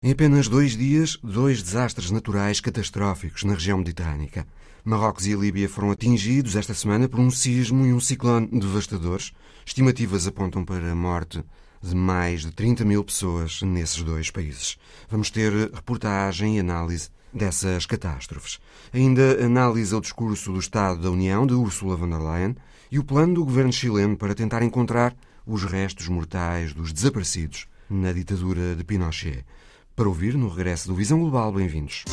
Em apenas dois dias, dois desastres naturais catastróficos na região mediterrânica. Marrocos e Líbia foram atingidos esta semana por um sismo e um ciclone devastadores. Estimativas apontam para a morte de mais de 30 mil pessoas nesses dois países. Vamos ter reportagem e análise dessas catástrofes. Ainda analisa o discurso do Estado da União de Ursula von der Leyen e o plano do governo chileno para tentar encontrar os restos mortais dos desaparecidos na ditadura de Pinochet para ouvir no regresso do Visão Global. Bem-vindos.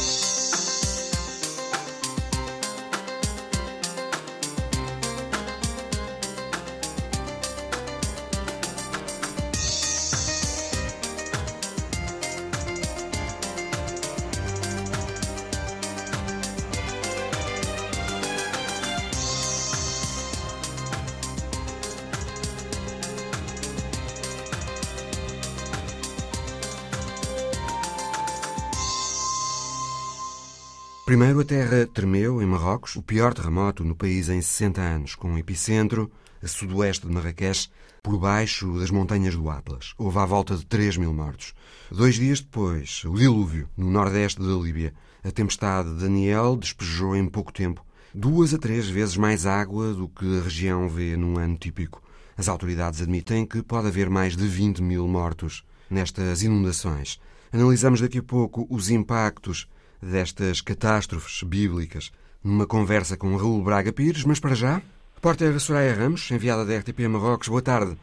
Primeiro, a terra tremeu em Marrocos, o pior terremoto no país em 60 anos, com um epicentro a sudoeste de Marrakech, por baixo das montanhas do Atlas. Houve à volta de 3 mil mortos. Dois dias depois, o dilúvio, no nordeste da Líbia. A tempestade Daniel despejou em pouco tempo duas a três vezes mais água do que a região vê num ano típico. As autoridades admitem que pode haver mais de 20 mil mortos nestas inundações. Analisamos daqui a pouco os impactos destas catástrofes bíblicas numa conversa com Raul Braga Pires, mas para já, repórter Soraya Ramos, enviada da RTP Marrocos, boa tarde.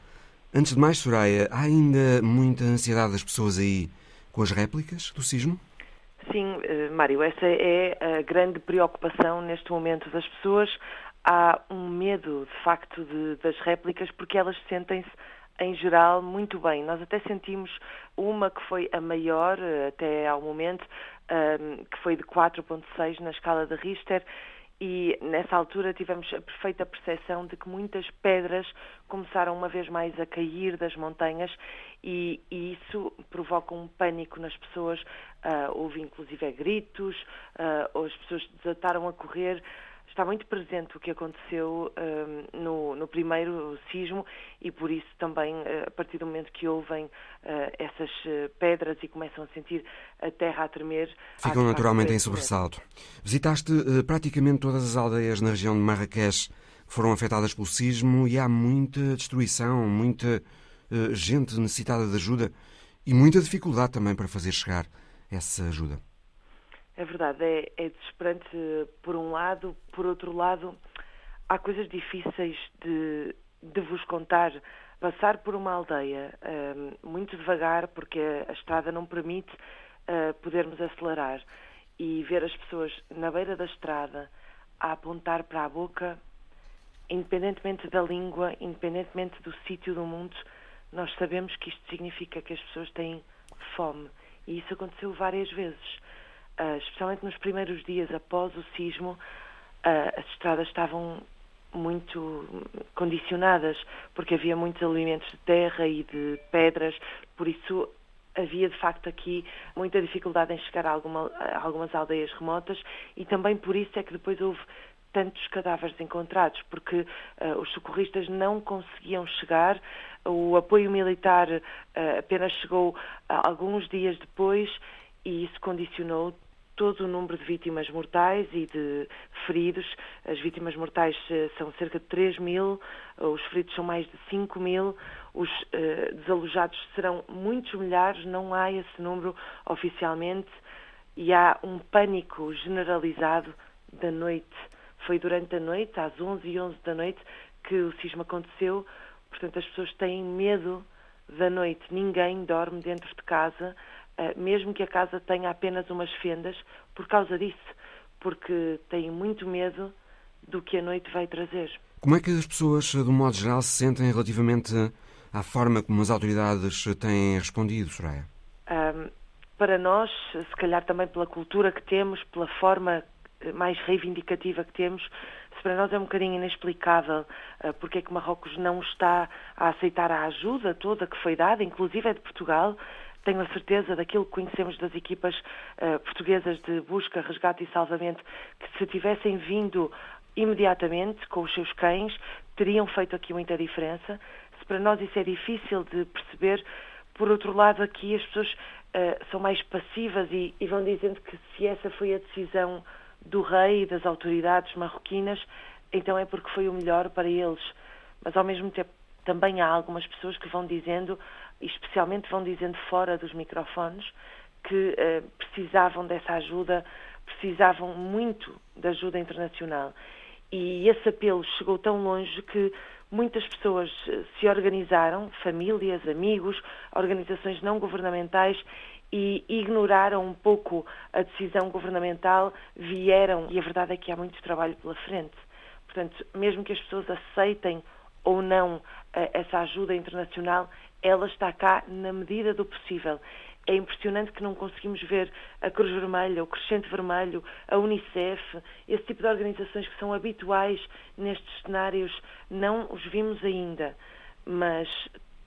Antes de mais, Soraya, há ainda muita ansiedade das pessoas aí com as réplicas do sismo? Sim, eh, Mário, essa é a grande preocupação neste momento das pessoas. Há um medo, de facto, de, das réplicas, porque elas sentem-se em geral, muito bem. Nós até sentimos uma que foi a maior eh, até ao momento, um, que foi de 4.6 na escala de Richter, e nessa altura tivemos a perfeita percepção de que muitas pedras começaram uma vez mais a cair das montanhas e, e isso provoca um pânico nas pessoas. Uh, houve inclusive gritos, uh, as pessoas desataram a correr está muito presente o que aconteceu um, no, no, primeiro sismo e por isso também, uh, a partir do momento que ouvem uh, essas uh, pedras e começam a sentir a terra a tremer... Ficam naturalmente em sobressalto. Visitaste praticamente todas as aldeias na região de Marrakech que foram afetadas pelo sismo e há muita destruição, muita gente necessitada de ajuda e muita dificuldade também para fazer chegar essa ajuda. É verdade, é, é desesperante por um lado, por outro lado, há coisas difíceis de, de vos contar. Passar por uma aldeia um, muito devagar, porque a, estrada não permite uh, podermos acelerar, e ver as pessoas na beira da estrada a apontar para a boca, independentemente da língua, independentemente do sítio do mundo, nós sabemos que isto significa que as pessoas têm fome. E isso aconteceu várias vezes. Uh, especialmente nos primeiros dias após o sismo, uh, as estradas estavam muito condicionadas, porque havia muitos alimentos de terra e de pedras, por isso havia de facto aqui muita dificuldade em chegar a, alguma, a algumas aldeias remotas e também por isso é que depois houve tantos cadáveres encontrados, porque uh, os socorristas não conseguiam chegar, o apoio militar apenas chegou alguns dias depois e isso condicionou todo o número de vítimas mortais e de feridos. As vítimas mortais eh, são cerca de 3 mil, os feridos são mais de 5 mil, os uh, desalojados serão muitos milhares, não há esse número oficialmente. E há um pânico generalizado da noite. Foi durante a noite, às 11 e 11 da noite, que o sismo aconteceu, portanto as pessoas têm medo da noite, ninguém dorme dentro de casa, mesmo que a casa tenha apenas umas fendas, por causa disso, porque têm muito medo do que a noite vai trazer. Como é que as pessoas, de um modo geral, se sentem relativamente à forma como as autoridades têm respondido, Soraya? Um, para nós, se calhar também pela cultura que temos, pela forma eh, mais reivindicativa que temos, para nós é um bocadinho inexplicável uh, porque é que Marrocos não está a aceitar a ajuda toda que foi dada, inclusive é de Portugal, tenho a certeza daquilo que conhecemos das equipas uh, portuguesas de busca, resgate e salvamento, que se tivessem vindo imediatamente com os seus cães, teriam feito aqui muita diferença. Se para nós isso é difícil de perceber, por outro lado, aqui as pessoas uh, são mais passivas e, e, vão dizendo que se essa foi a decisão do rei e das autoridades marroquinas, então é porque foi o melhor para eles. Mas ao mesmo tempo também há algumas pessoas que vão dizendo, especialmente vão dizendo fora dos microfones, que uh, precisavam dessa ajuda, precisavam muito da ajuda internacional. E esse apelo chegou tão longe que muitas pessoas eh, se organizaram, famílias, amigos, organizações não governamentais, e ignoraram um pouco a decisão governamental, vieram, e a verdade é que há muito trabalho pela frente. Portanto, mesmo que as pessoas aceitem ou não eh, essa ajuda internacional, ela está cá na medida do possível. É impressionante que não conseguimos ver a Cruz Vermelha, o Crescente Vermelho, a Unicef, esse tipo de organizações que são habituais nestes cenários, não os vimos ainda. Mas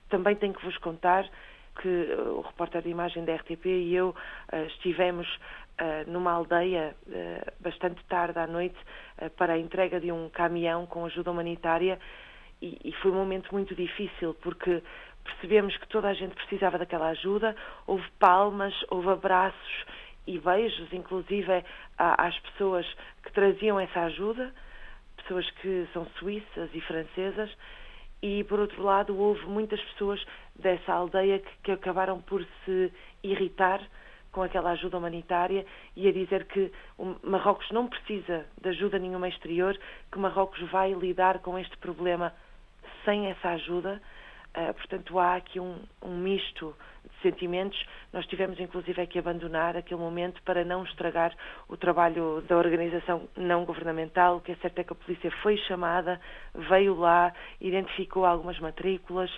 também tenho que vos contar que o repórter de imagem da RTP e eu uh, estivemos uh, numa aldeia uh, bastante tarde à noite para a entrega de um caminhão com ajuda humanitária e, e foi um momento muito difícil porque percebemos que toda a gente precisava daquela ajuda, houve palmas, houve abraços e beijos, inclusive às pessoas que traziam essa ajuda, pessoas que são suíças e francesas, e por outro lado houve muitas pessoas dessa aldeia que, que acabaram por se irritar com aquela ajuda humanitária e a dizer que Marrocos não precisa de ajuda nenhuma exterior, que Marrocos vai lidar com este problema sem essa ajuda Uh, portanto, há aqui um, um, misto de sentimentos. Nós tivemos, inclusive, que abandonar aquele momento para não estragar o trabalho da organização não governamental. O que é certo é que a polícia foi chamada, veio lá, identificou algumas matrículas.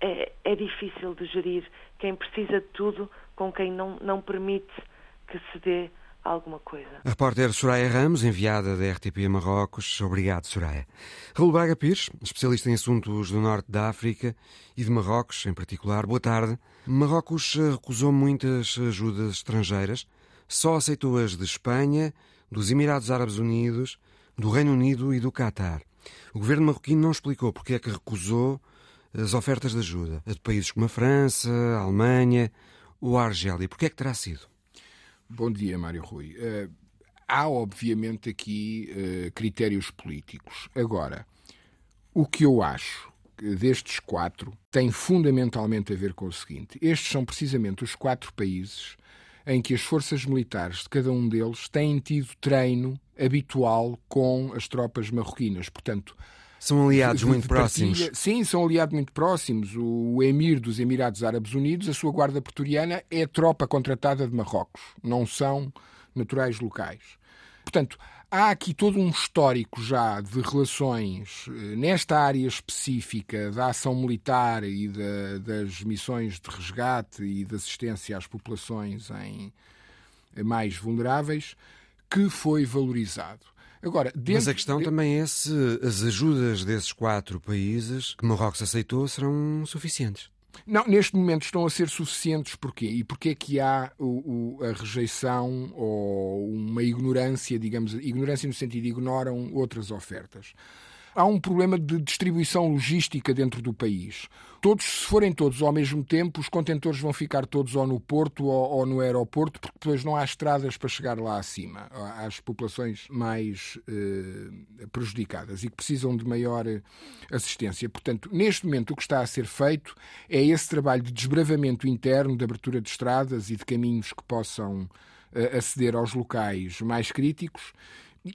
É, é, difícil de gerir quem precisa de tudo com quem não, não permite que se dê alguma coisa. A repórter Soraya Ramos, enviada da RTP Marrocos. Obrigado, Soraya. Raul Braga Pires, especialista em assuntos do norte da África e de Marrocos em particular. Boa tarde. Marrocos eh, recusou muitas ajudas estrangeiras, só aceitou as de Espanha, dos Emirados Árabes Unidos, do Reino Unido e do Catar. O governo marroquino não explicou porque é que recusou as ofertas de ajuda, de países como a França, a Alemanha ou a Argélia. Porquê é que terá sido? Bom dia, Mário Rui. Uh, há, obviamente, aqui uh, critérios políticos. Agora, o que eu acho destes quatro tem fundamentalmente a ver com o seguinte: estes são precisamente os quatro países em que as forças militares de cada um deles têm tido treino habitual com as tropas marroquinas. Portanto, são aliados de, muito próximos. Sim, são aliados muito próximos. O emir dos Emirados Árabes Unidos, a sua guarda pretoriana, é tropa contratada de Marrocos. Não são naturais locais. Portanto, há aqui todo um histórico já de relações eh, nesta área específica da ação militar e da, das missões de resgate e de assistência às populações em mais vulneráveis que foi valorizado. Agora, dentro... Mas a questão também é se as ajudas desses quatro países que Marrocos aceitou serão suficientes. Não, neste momento estão a ser suficientes porquê? E porquê é que há o, o, a rejeição ou uma ignorância, digamos, ignorância no sentido de ignoram outras ofertas? Há um problema de distribuição logística dentro do país. Todos, se forem todos ao mesmo tempo, os contentores vão ficar todos ou no porto ou, ou no aeroporto, porque depois não há estradas para chegar lá acima, às populações mais eh, prejudicadas e que precisam de maior eh, assistência. Portanto, neste momento, o que está a ser feito é esse trabalho de desbravamento interno, de abertura de estradas e de caminhos que possam eh, aceder aos locais mais críticos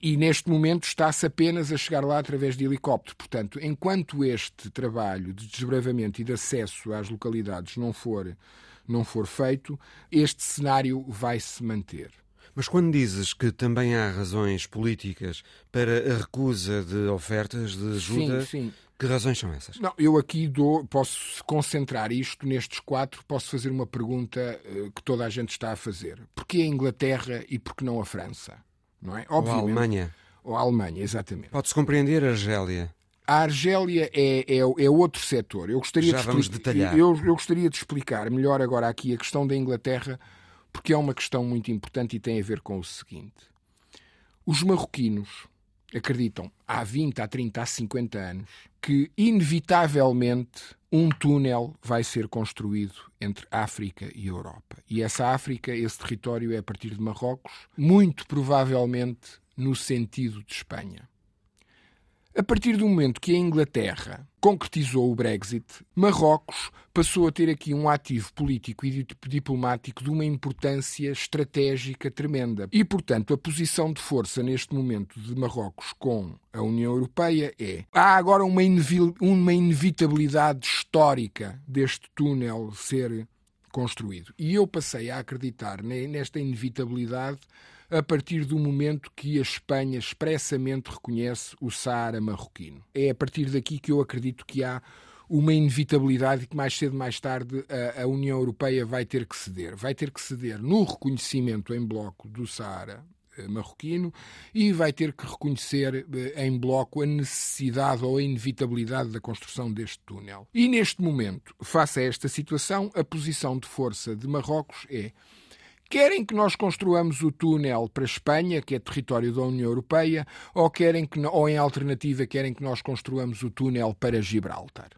e neste momento está-se apenas a chegar lá através de helicóptero. Portanto, enquanto este trabalho de desbravamento e de acesso às localidades não for, não for feito, este cenário vai se manter. Mas quando dizes que também há razões políticas para a recusa de ofertas de ajuda, sim, sim. que razões são essas? Não, eu aqui dou, posso concentrar isto nestes quatro, posso fazer uma pergunta uh, que toda a gente está a fazer. Porquê a Inglaterra e porquê não a França? Não é? Obviamente, ou a Alemanha. Ou a Alemanha, exatamente. Pode-se compreender a Argélia. A Argélia é, é, é, outro setor. Eu gostaria Já de vamos detalhar. Eu, eu gostaria de explicar melhor agora aqui a questão da Inglaterra, porque é uma questão muito importante e tem a ver com o seguinte. Os marroquinos acreditam há 20, há 30, há 50 anos que, inevitavelmente, um túnel vai ser construído entre África e Europa. E essa África, esse território é a partir de Marrocos, muito provavelmente no sentido de Espanha. A partir do momento que a Inglaterra concretizou o Brexit, Marrocos passou a ter aqui um ativo político e diplomático de uma importância estratégica tremenda. E, portanto, a posição de força neste momento de Marrocos com a União Europeia é: há agora uma, inevitabilidade histórica deste túnel ser construído. E eu passei a acreditar nesta inevitabilidade a partir do momento que a Espanha expressamente reconhece o Saara marroquino. É a partir daqui que eu acredito que há uma inevitabilidade que mais cedo mais tarde a, a, União Europeia vai ter que ceder. Vai ter que ceder no reconhecimento em bloco do Saara eh, marroquino e vai ter que reconhecer eh, em bloco a necessidade ou a inevitabilidade da construção deste túnel. E neste momento, face a esta situação, a posição de força de Marrocos é Querem que nós construamos o túnel para a Espanha, que é território da União Europeia, ou, querem que, ou em alternativa querem que nós construamos o túnel para Gibraltar.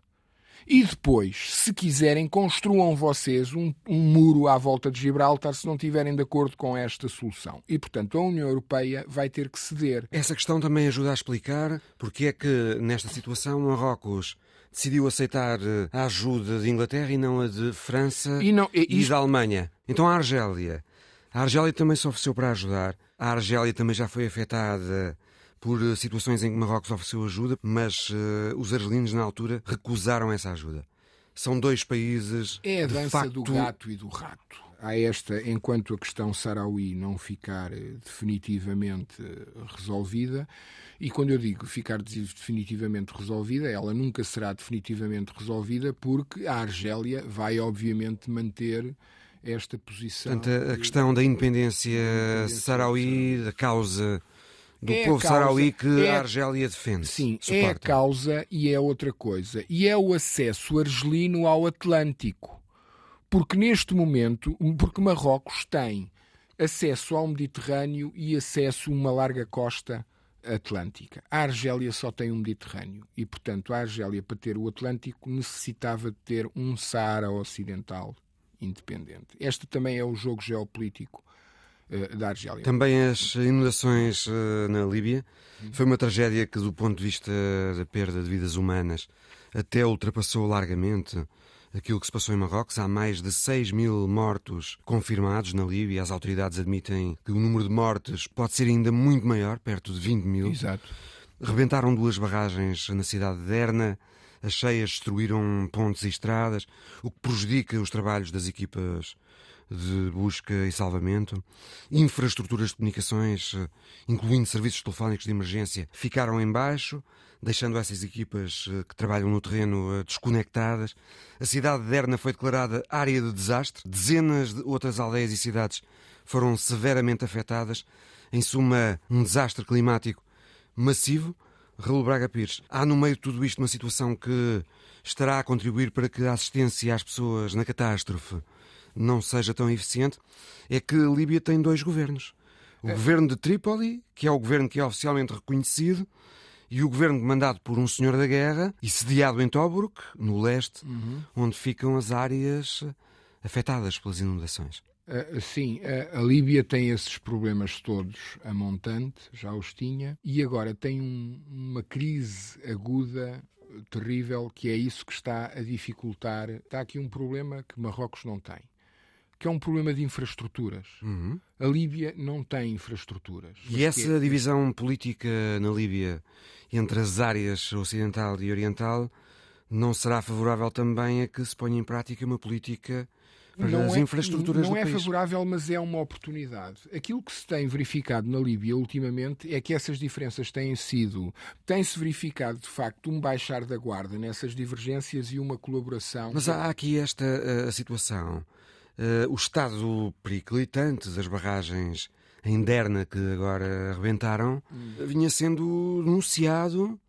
E depois, se quiserem, construam vocês um, um, muro à volta de Gibraltar se não estiverem de acordo com esta solução. E, portanto, a União Europeia vai ter que ceder. Essa questão também ajuda a explicar porque é que, nesta situação, Marrocos decidiu aceitar eh, a ajuda de Inglaterra e não a de França e, não, e, e da Alemanha. Então a Argélia. A Argélia também se ofereceu para ajudar. A Argélia também já foi afetada por eh, situações em que Marrocos ofereceu ajuda, mas uh, os argelinos na altura recusaram essa ajuda. São dois países. É a dança facto... do gato e do rato. Há esta, enquanto a questão Saraui não ficar definitivamente resolvida, e quando eu digo ficar definitivamente resolvida, ela nunca será definitivamente resolvida porque a Argélia vai, obviamente, manter esta posição. Portanto, a, questão da independência, independência sarauí, da causa do é povo causa, sarauí que é, a Argélia defende. Sim, suporta. é a causa e é outra coisa. E é o acesso argelino ao Atlântico. Porque neste momento, porque Marrocos tem acesso ao Mediterrâneo e acesso a uma larga costa atlântica. A Argélia só tem um Mediterrâneo e, portanto, a Argélia, para ter o Atlântico, necessitava de ter um Saara Ocidental independente. Este também é o jogo geopolítico uh, da Argélia. Também as inundações uh, na Líbia. Foi uma tragédia que, do ponto de vista da perda de vidas humanas, até ultrapassou largamente aquilo que se passou em Marrocos. Há mais de 6 mil mortos confirmados na Líbia. As autoridades admitem que o número de mortes pode ser ainda muito maior, perto de 20 mil. Exato. Rebentaram duas barragens na cidade de Derna. As cheias destruíram pontes e estradas, o que prejudica os trabalhos das equipas de busca e salvamento. Infraestruturas de comunicações, incluindo serviços telefónicos de emergência, ficaram em baixo deixando essas equipas eh, que trabalham no terreno eh, desconectadas. A cidade de Derna foi declarada área de desastre. Dezenas de outras aldeias e cidades foram severamente afetadas. Em suma, um desastre climático massivo. Raul Braga Pires, há no meio de tudo isto uma situação que estará a contribuir para que a assistência às pessoas na catástrofe não seja tão eficiente. É que a Líbia tem dois governos. O é. governo de Trípoli, que é o governo que é oficialmente reconhecido, e o governo mandado por um senhor da guerra e sediado em Tobruk, no leste, uhum. onde ficam as áreas afetadas pelas inundações. Uh, sim, uh, a Líbia tem esses problemas todos a montante, já os tinha, e agora tem um, uma crise aguda terrível, que é isso que está a dificultar. Está aqui um problema que Marrocos não tem que é um problema de infraestruturas. Uhum. A Líbia não tem infraestruturas. E essa é... divisão política na Líbia entre as áreas ocidental e oriental não será favorável também a que se ponha em prática uma política para não as é, infraestruturas não do é país. favorável, mas é uma oportunidade. Aquilo que se tem verificado na Líbia ultimamente é que essas diferenças têm sido, tem-se verificado de facto um baixar da guarda nessas divergências e uma colaboração. Mas há aqui esta a, a situação uh, o estado periclitante das barragens em Derna que agora arrebentaram hum. vinha sendo denunciado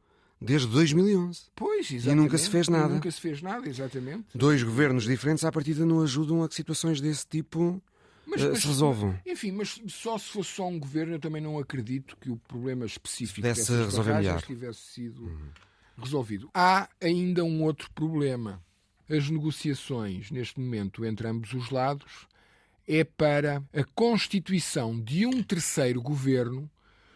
desde 2011. Pois, exatamente. E nunca se fez nada. nunca se fez nada, exatamente. Dois governos diferentes à partida não ajudam a que situações desse tipo mas, uh, mas, se resolvam. Enfim, mas só se fosse só um governo, eu também não acredito que o problema específico dessas resolver tivesse sido uhum. resolvido. Há ainda um outro problema. As negociações, neste momento, entre ambos os lados, é para a constituição de um terceiro governo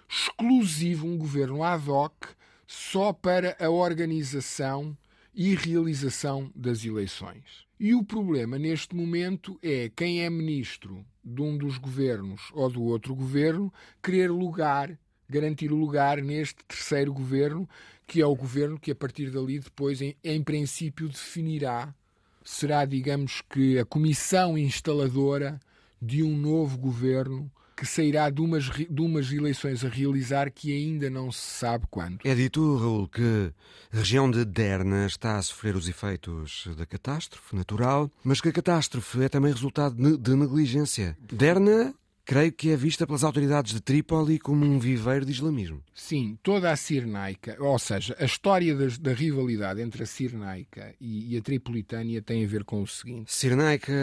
exclusivo, um governo ad hoc, só para a organização e realização das eleições. E o problema neste momento é quem é ministro de um dos governos ou do outro governo querer lugar, garantir lugar neste terceiro governo, que é o governo que a partir dali depois, em, em princípio, definirá, será, digamos que, a comissão instaladora de um novo governo que sairá de umas, de umas eleições a realizar que ainda não se sabe quando. É dito, Raul, que a região de Derna está a sofrer os efeitos da catástrofe natural, mas que a catástrofe é também resultado de negligência. Derna creio que é vista pelas autoridades de Trípoli como um viveiro de islamismo. Sim, toda a Cirnaica, ou seja, a história das, da rivalidade entre a Cirnaica e, e, a Tripolitânia tem a ver com o seguinte: Cirnaica,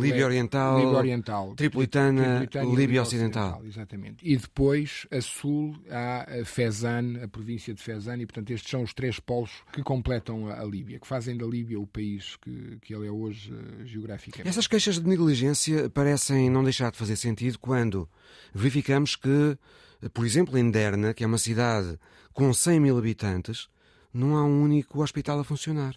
Líbia Oriental, Líbia Oriental Tripolitana, Tripolitânia, Líbia Ocidental. Ocidental. Exatamente. E depois, a sul, há a Fezan, a província de Fezan, e portanto estes são os três polos que completam a, a Líbia, que fazem da Líbia o país que, que ele é hoje uh, geograficamente. Essas queixas de negligência parecem não deixar de fazer sentido quando verificamos que, por exemplo, em Derna, que é uma cidade com 100 mil habitantes, não há um único hospital a funcionar.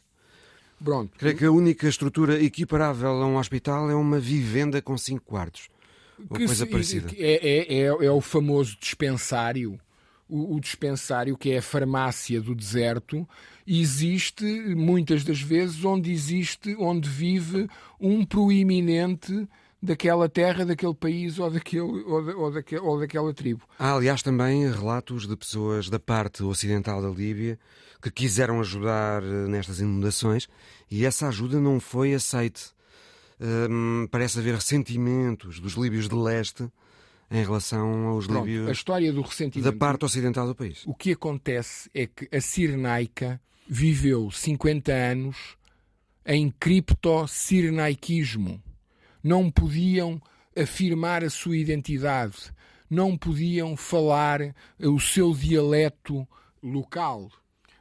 Pronto. Creio que a única estrutura equiparável a um hospital é uma vivenda com cinco quartos. Ou que coisa se, parecida. É, é, é, é, o famoso dispensário. O, o, dispensário, que é a farmácia do deserto, existe muitas das vezes onde existe, onde vive um proeminente daquela terra, daquele país ou, daquele, ou, da, ou, daquele, ou daquela tribo. Há, aliás, também relatos de pessoas da parte ocidental da Líbia que quiseram ajudar eh, nestas inundações e essa ajuda não foi aceite. Hum, parece haver ressentimentos dos líbios de leste em relação aos Pronto, líbios a história do ressentimento, da parte ocidental do país. O que acontece é que a Cirnaica viveu 50 anos em cripto-cirnaiquismo não podiam afirmar a sua identidade, não podiam falar o seu dialeto local,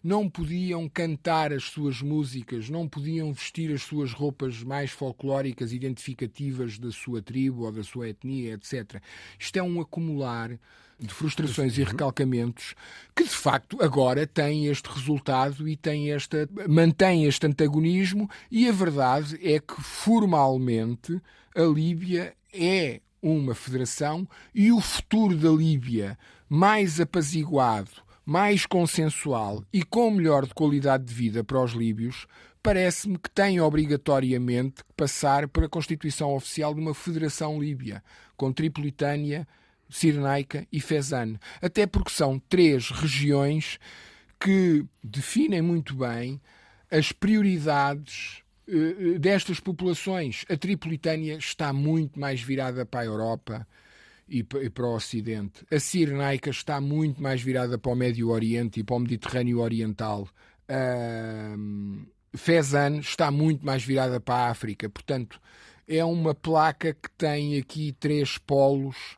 não podiam cantar as suas músicas, não podiam vestir as suas roupas mais folclóricas, identificativas da sua tribo ou da sua etnia, etc. Isto é um acumular de frustrações e recalcamentos que de facto agora tem este resultado e tem esta mantém este antagonismo e a verdade é que formalmente a Líbia é uma federação e o futuro da Líbia mais apaziguado, mais consensual e com melhor de qualidade de vida para os líbios parece-me que tem obrigatoriamente que passar para a constituição oficial de uma federação líbia, com Tripolitânia, Cirenaica e Fezan. Até porque são três regiões que definem muito bem as prioridades eh, destas populações. A Tripolitânia está muito mais virada para a Europa e para o Ocidente. A Cirenaica está muito mais virada para o Médio Oriente e para o Mediterrâneo Oriental. A Fezan está muito mais virada para a África. Portanto, é uma placa que tem aqui três polos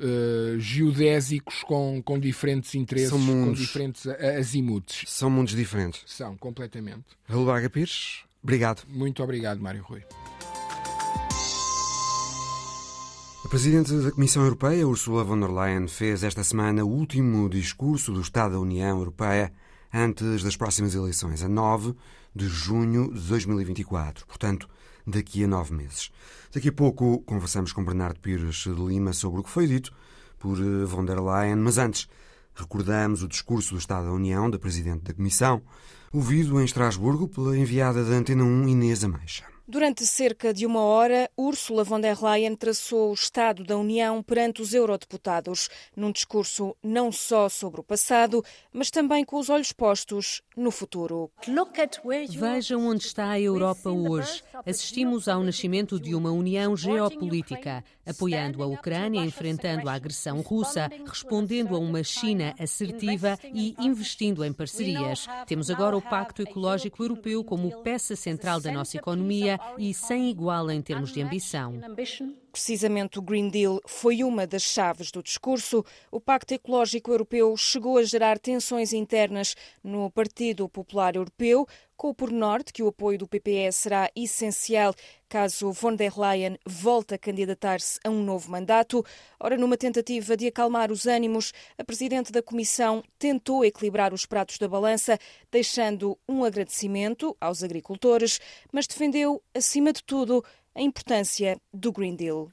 uh, geodésicos com, com diferentes interesses, com diferentes azimutes. São mundos diferentes. São, completamente. Raul Braga Pires, obrigado. Muito obrigado, Mário Rui. A Presidente da Comissão Europeia, Ursula von der Leyen, fez esta semana o último discurso do Estado da União Europeia antes das próximas eleições, a 9 de junho de 2024. Portanto, daqui a nove meses. Daqui a pouco conversamos com Bernardo Pires de Lima sobre o que foi dito por eh, von der Leyen, mas antes recordamos o discurso do Estado da União da Presidente da Comissão, ouvido em Estrasburgo pela enviada da Antena 1 Inês Ameixa. Durante cerca de uma hora, Ursula von der Leyen traçou o Estado da União perante os eurodeputados, num discurso não só sobre o passado, mas também com os olhos postos no futuro. Vejam onde está a Europa hoje. Assistimos ao nascimento de uma união geopolítica, apoiando a Ucrânia, enfrentando a agressão russa, respondendo a uma China assertiva e investindo em parcerias. Temos agora o Pacto Ecológico Europeu como peça central da nossa economia e sem igual em termos de ambição. Precisamente o Green Deal foi uma das chaves do discurso. O Pacto Ecológico Europeu chegou a gerar tensões internas no Partido Popular Europeu, com o pormenor de que o apoio do PPE será essencial caso von der Leyen volte a candidatar-se a um novo mandato. Ora, numa tentativa de acalmar os ânimos, a Presidente da Comissão tentou equilibrar os pratos da balança, deixando um agradecimento aos agricultores, mas defendeu, acima de tudo, a importância do Green Deal.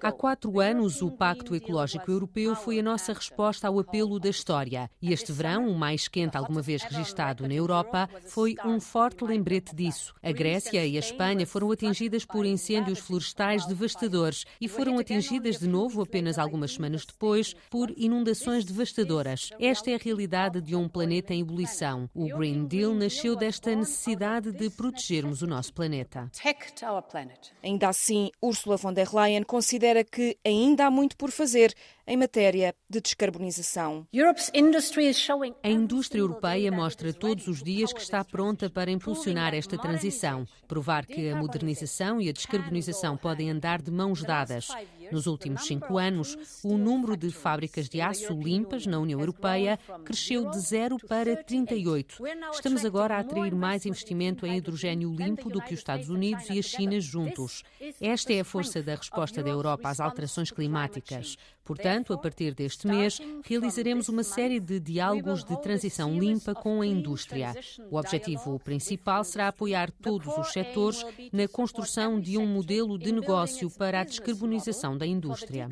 Há quatro anos, o Pacto Ecológico Europeu foi a nossa resposta ao apelo da história. E este verão, o mais quente alguma vez registado na Europa, foi um forte lembrete disso. A Grécia e a Espanha foram atingidas por incêndios florestais devastadores e foram atingidas de novo, apenas algumas semanas depois, por inundações devastadoras. Esta é a realidade de um planeta em ebulição. O Green Deal nasceu desta necessidade de protegermos o nosso planeta. Ainda assim, Ursula von der Leyen considera que ainda há muito por fazer em matéria de descarbonização. A indústria europeia mostra todos os dias que está pronta para impulsionar esta transição, provar que a modernização e a descarbonização podem andar de mãos dadas. Nos últimos cinco anos, o número de fábricas de aço limpas na União Europeia cresceu de 0 para 38. Estamos agora a atrair mais investimento em hidrogênio limpo do que os Estados Unidos e a China juntos. Esta é a força da resposta da Europa às alterações climáticas. Portanto, a partir deste mês, realizaremos uma série de diálogos de transição limpa com a indústria. O objetivo principal será apoiar todos os setores na construção de um modelo de negócio para a descarbonização da indústria.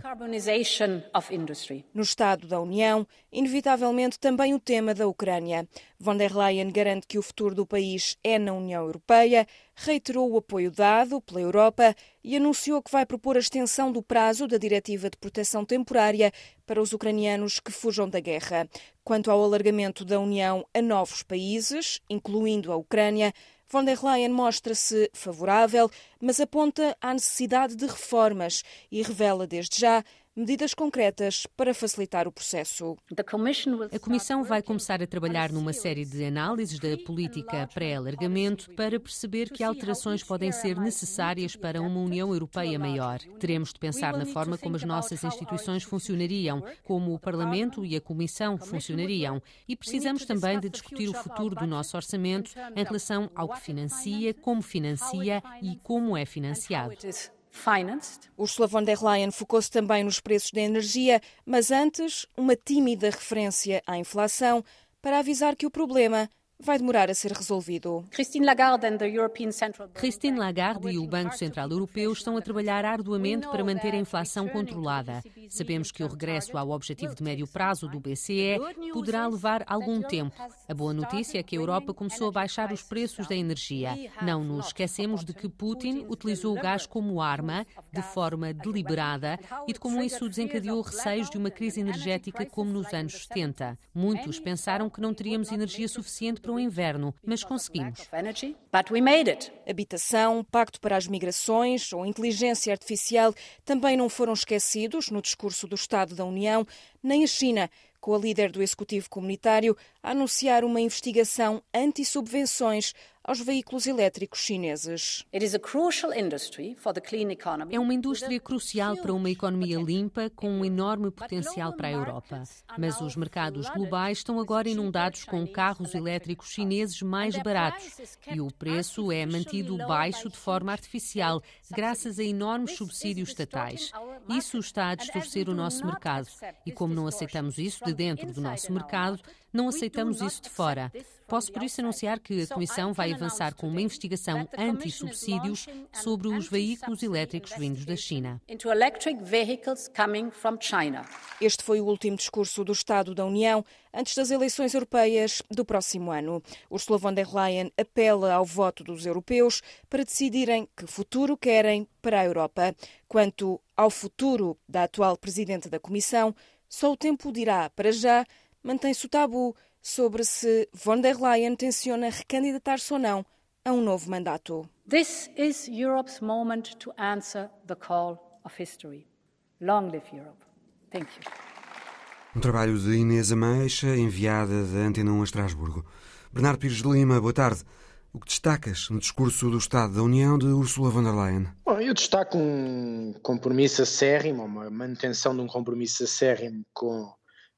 No Estado da União, inevitavelmente também o tema da Ucrânia. Von der Leyen garante que o futuro do país é na União Europeia, reiterou o apoio dado pela Europa e anunciou que vai propor a extensão do prazo da Diretiva de Proteção Temporária para os ucranianos que fujam da guerra. Quanto ao alargamento da União a novos países, incluindo a Ucrânia, Von der Leyen mostra-se favorável, mas aponta à necessidade de reformas e revela desde já medidas concretas para facilitar o processo. A Comissão vai começar a trabalhar numa série de análises da política pré-alargamento para perceber que alterações podem ser necessárias para uma União Europeia maior. Teremos de pensar na forma como as nossas instituições funcionariam, como o Parlamento e a Comissão funcionariam, e precisamos também de discutir o futuro do nosso orçamento em relação ao que financia, como financia e como é financiado. Ursula von der Leyen focou-se também nos preços da energia, mas antes, uma tímida referência à inflação para avisar que o problema vai demorar a ser resolvido. Christine Lagarde, Christine Lagarde e o Banco Central Europeu estão a trabalhar arduamente para manter a inflação controlada. Sabemos que o regresso ao objetivo de médio prazo do BCE poderá levar algum tempo. A boa notícia é que a Europa começou a baixar os preços da energia. Não nos esquecemos de que Putin utilizou o gás como arma, de forma deliberada, e de como isso desencadeou receios de uma crise energética como nos anos 70. Muitos pensaram que não teríamos energia suficiente para para o inverno, mas conseguimos. Habitação, pacto para as migrações ou inteligência artificial também não foram esquecidos no discurso do Estado da União, nem a China, com a líder do Executivo Comunitário a anunciar uma investigação anti-subvenções aos veículos elétricos chineses. É uma indústria crucial para uma economia limpa com um enorme potencial para a Europa. Mas os mercados globais estão agora inundados com carros elétricos chineses mais baratos e o preço é mantido baixo de forma artificial, graças a enormes subsídios estatais. Isso está a distorcer o nosso mercado e, como não aceitamos isso de dentro do nosso mercado, não aceitamos isso de fora. Posso, por isso, anunciar que a Comissão vai avançar com uma investigação anti-subsídios sobre os veículos elétricos vindos da China. Este foi o último discurso do Estado da União antes das eleições europeias do próximo ano. Ursula von der Leyen apela ao voto dos europeus para decidirem que futuro querem para a Europa. Quanto ao futuro da atual Presidente da Comissão, só o tempo dirá, para já, mantém-se o tabu sobre se von der Leyen tenciona recandidatar-se ou não a um novo mandato. This is Europe's moment to answer the call of history. Long live Europe. Thank you. Um trabalho de Inês Ameixa, enviada da Antena 1 a Estrasburgo. Bernardo Pires de Lima, boa tarde. O que destacas no discurso do Estado da União de Ursula von der Leyen? Bom, eu destaco um compromisso acérrimo, uma manutenção de um compromisso acérrimo com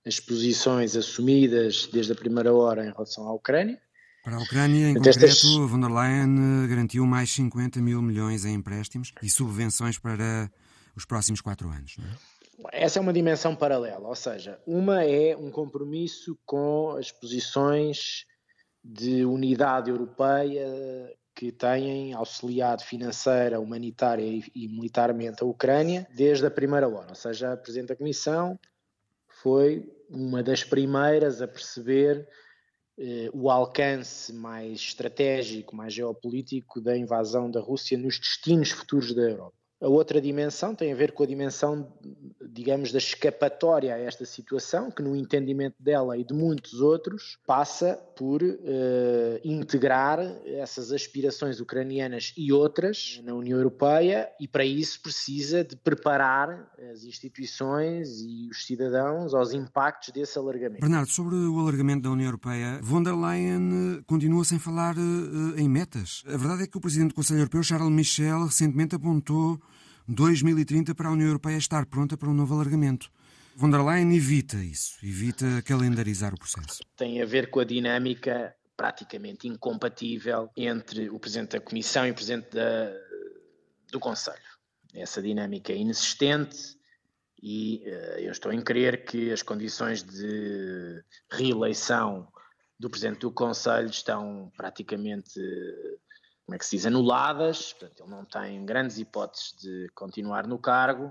as posições assumidas desde a primeira hora em relação à Ucrânia. Para a Ucrânia, em concreto, estas... von der Leyen eh, garantiu mais 50 mil milhões em empréstimos e subvenções para os próximos quatro anos. É? Essa é uma dimensão paralela, ou seja, uma é um compromisso com as posições de unidade europeia que têm auxiliado financeira, humanitária e, e, militarmente a Ucrânia desde a primeira hora. Ou seja, a Presidente da Comissão foi uma das primeiras a perceber eh, o alcance mais estratégico, mais geopolítico da invasão da Rússia nos destinos futuros da Europa. A outra dimensão tem a ver com a dimensão, digamos, da escapatória a esta situação, que no entendimento dela e de muitos outros passa por uh, integrar essas aspirações ucranianas e outras na União Europeia e para isso precisa de preparar as instituições e os cidadãos aos impactos desse alargamento. Bernardo, sobre o alargamento da União Europeia, von der Leyen eh, continua sem falar uh, em metas. A verdade é que o Presidente do Conselho Europeu, Charles Michel, recentemente apontou 2030 para a União Europeia estar pronta para um novo alargamento. Von der Leyen evita isso, evita calendarizar o processo. Tem a ver com a dinâmica praticamente incompatível entre o Presidente da Comissão e o Presidente da, do Conselho. Essa dinâmica é inexistente e uh, eu estou em crer que as condições de reeleição do Presidente do Conselho estão praticamente como é que se diz, anuladas, portanto, ele não tem grandes hipóteses de continuar no cargo.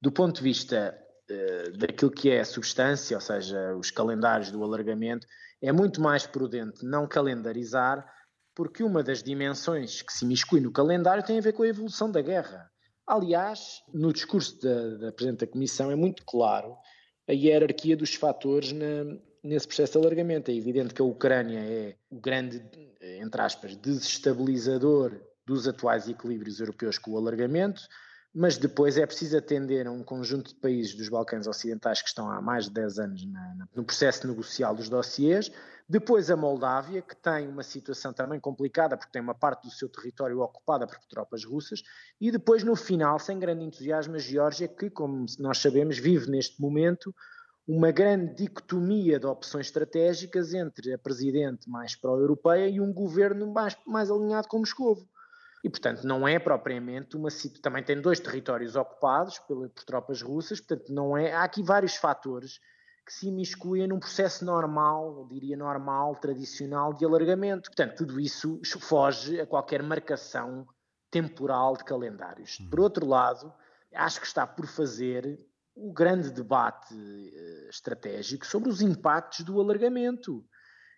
Do ponto de vista uh, daquilo que é a substância, ou seja, os calendários do alargamento, é muito mais prudente não calendarizar, porque uma das dimensões que se imiscui no calendário tem a ver com a evolução da guerra. Aliás, no discurso da, da Presidente da Comissão é muito claro a hierarquia dos fatores na, nesse processo de alargamento. É evidente que a Ucrânia é o grande, entre aspas, desestabilizador dos atuais equilíbrios europeus com o alargamento, mas depois é preciso atender a um conjunto de países dos Balcãs Ocidentais que estão há mais de 10 anos na, no processo negocial dos dossiers, depois a Moldávia, que tem uma situação também complicada, porque tem uma parte do seu território ocupada por tropas russas, e depois, no final, sem grande entusiasmo, a Geórgia, que, como nós sabemos, vive neste momento uma grande dicotomia de opções estratégicas entre a presidente mais pró-europeia e um governo mais, mais alinhado com Moscou. E, portanto, não é propriamente uma situação. Também tem dois territórios ocupados por, por tropas russas, portanto, não é. Há aqui vários fatores que se imiscuem num processo normal, eu diria normal, tradicional de alargamento. Portanto, tudo isso foge a qualquer marcação temporal de calendários. Por outro lado, acho que está por fazer o grande debate uh, estratégico sobre os impactos do alargamento.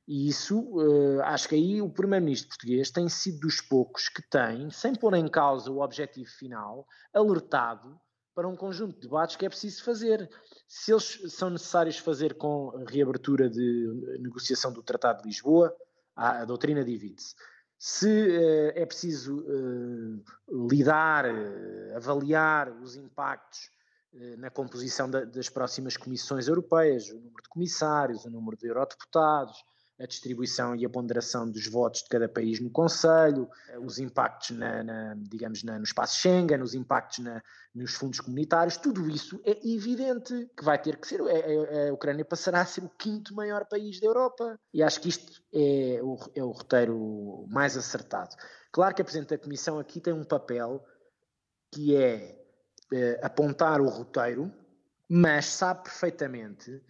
E isso, uh, acho que aí o Primeiro-Ministro português tem sido dos poucos que tem, sem pôr em causa o objetivo final, alertado para um conjunto de debates que é preciso fazer. Se eles são necessários fazer com a reabertura de negociação do Tratado de Lisboa, a, a doutrina divide-se. Se uh, é preciso lidar, avaliar os impactos eh, na composição das próximas comissões europeias, o número de comissários, o número de eurodeputados, a distribuição e a ponderação dos votos de cada país no Conselho, eh, os impactos, na, na digamos, na, no espaço Schengen, os impactos na, nos fundos comunitários, tudo isso é evidente que vai ter que ser. É, é, a Ucrânia passará a ser o quinto maior país da Europa. E acho que isto é o, é o roteiro mais acertado. Claro que a Presidente da Comissão aqui tem um papel que é eh, apontar o roteiro, mas sabe perfeitamente